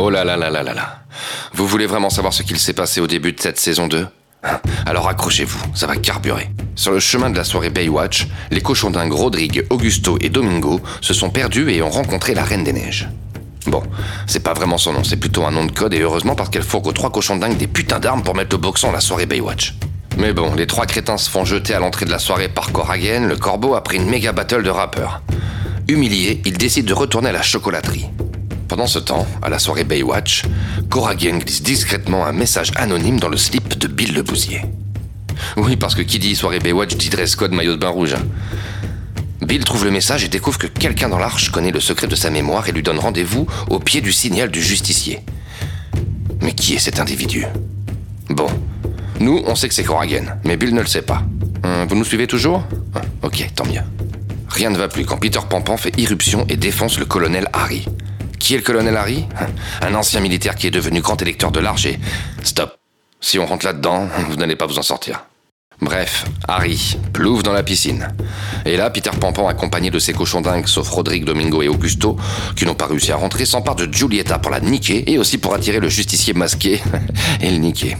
Oh là là là là là là. Vous voulez vraiment savoir ce qu'il s'est passé au début de cette saison 2 alors accrochez-vous, ça va carburer. Sur le chemin de la soirée Baywatch, les cochons dingues Rodrigue, Augusto et Domingo se sont perdus et ont rencontré la Reine des Neiges. Bon, c'est pas vraiment son nom, c'est plutôt un nom de code et heureusement parce qu'elle fourgue aux trois cochons dingues des putains d'armes pour mettre le boxon à la soirée Baywatch. Mais bon, les trois crétins se font jeter à l'entrée de la soirée par Coragen, le corbeau a pris une méga battle de rappeurs. Humilié, il décide de retourner à la chocolaterie. Pendant ce temps, à la soirée Baywatch, Coragen glisse discrètement un message anonyme dans le slip de Bill le Bousier. Oui, parce que qui dit soirée Baywatch dit dress code maillot de bain rouge. Bill trouve le message et découvre que quelqu'un dans l'arche connaît le secret de sa mémoire et lui donne rendez-vous au pied du signal du justicier. Mais qui est cet individu? Bon, nous, on sait que c'est Coragen, mais Bill ne le sait pas. Hum, vous nous suivez toujours? Hum, Ok, tant mieux. Rien ne va plus quand Peter Pampan fait irruption et défonce le colonel Harry. Qui est le colonel Harry Un ancien militaire qui est devenu grand électeur de l'arche et... Stop. Si on rentre là-dedans, vous n'allez pas vous en sortir. Bref, Harry plouffe dans la piscine. Et là, Peter Pampan, accompagné de ses cochons dingues, sauf Rodrigue, Domingo et Augusto, qui n'ont pas réussi à rentrer, s'empare de Giulietta pour la niquer et aussi pour attirer le justicier masqué et le niquer.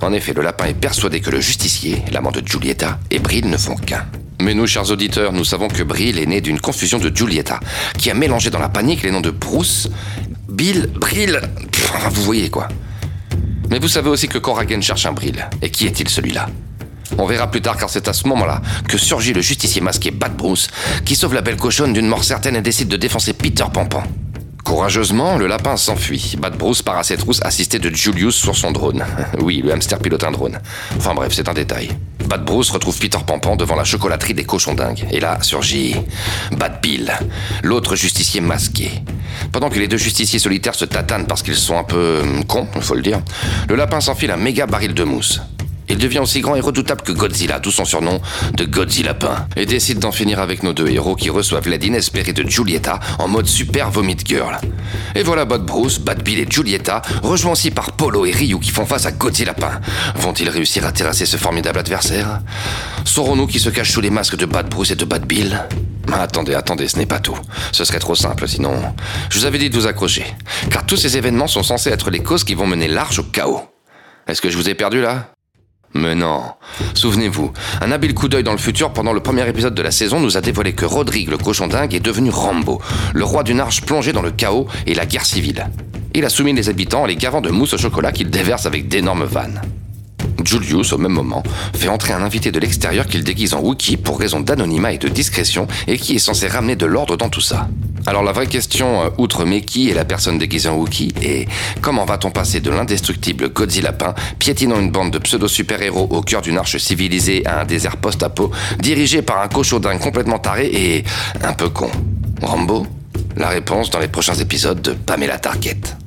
En effet, le lapin est persuadé que le justicier, l'amant de Giulietta, et Brill ne font qu'un. Mais nous, chers auditeurs, nous savons que Brill est né d'une confusion de Giulietta, qui a mélangé dans la panique les noms de Bruce, Bill, Brill. Vous voyez quoi. Mais vous savez aussi que Coragen cherche un Brill. Et qui est-il celui-là? On verra plus tard car c'est à ce moment-là que surgit le justicier masqué Bad Bruce qui sauve la belle cochonne d'une mort certaine et décide de défoncer Peter Pampan. Courageusement, le lapin s'enfuit. Bad Bruce part à ses trousses assisté de Julius sur son drone. oui, le hamster pilote un drone. Enfin bref, c'est un détail. Bad Bruce retrouve Peter Pampan devant la chocolaterie des cochons dingues. Et là surgit Bad Bill, l'autre justicier masqué. Pendant que les deux justiciers solitaires se tatanent parce qu'ils sont un peu cons, il faut le dire, le lapin s'enfile un méga baril de mousse. Il devient aussi grand et redoutable que Godzilla, d'où son surnom de Godzilla Lapin, et décide d'en finir avec nos deux héros qui reçoivent l'aide inespérée de Giulietta en mode super vomit girl. Et voilà Bad Bruce, Bad Bill et Giulietta, rejoints aussi par Polo et Ryu qui font face à Godzilla Lapin. Vont-ils réussir à terrasser ce formidable adversaire? Saurons-nous qui se cache sous les masques de Bad Bruce et de Bad Bill? Attendez, attendez, ce n'est pas tout. Ce serait trop simple sinon. Je vous avais dit de vous accrocher, car tous ces événements sont censés être les causes qui vont mener l'arche au chaos. Est-ce que je vous ai perdu là? Mais non. Souvenez-vous, un habile coup d'œil dans le futur pendant le premier épisode de la saison nous a dévoilé que Rodrigue le cochon dingue est devenu Rambo, le roi d'une arche plongée dans le chaos et la guerre civile. Il a soumis les habitants en les gavant de mousse au chocolat qu'il déverse avec d'énormes vannes. Julius, au même moment, fait entrer un invité de l'extérieur qu'il déguise en Wookie pour raison d'anonymat et de discrétion et qui est censé ramener de l'ordre dans tout ça. Alors la vraie question, euh, outre qui est la personne déguisée en Wookie, est comment va-t-on passer de l'indestructible Godzilla Lapin, piétinant une bande de pseudo-super-héros au cœur d'une arche civilisée à un désert post-apo, dirigé par un cochon dingue complètement taré et un peu con? Rambo La réponse dans les prochains épisodes de Pamela Target.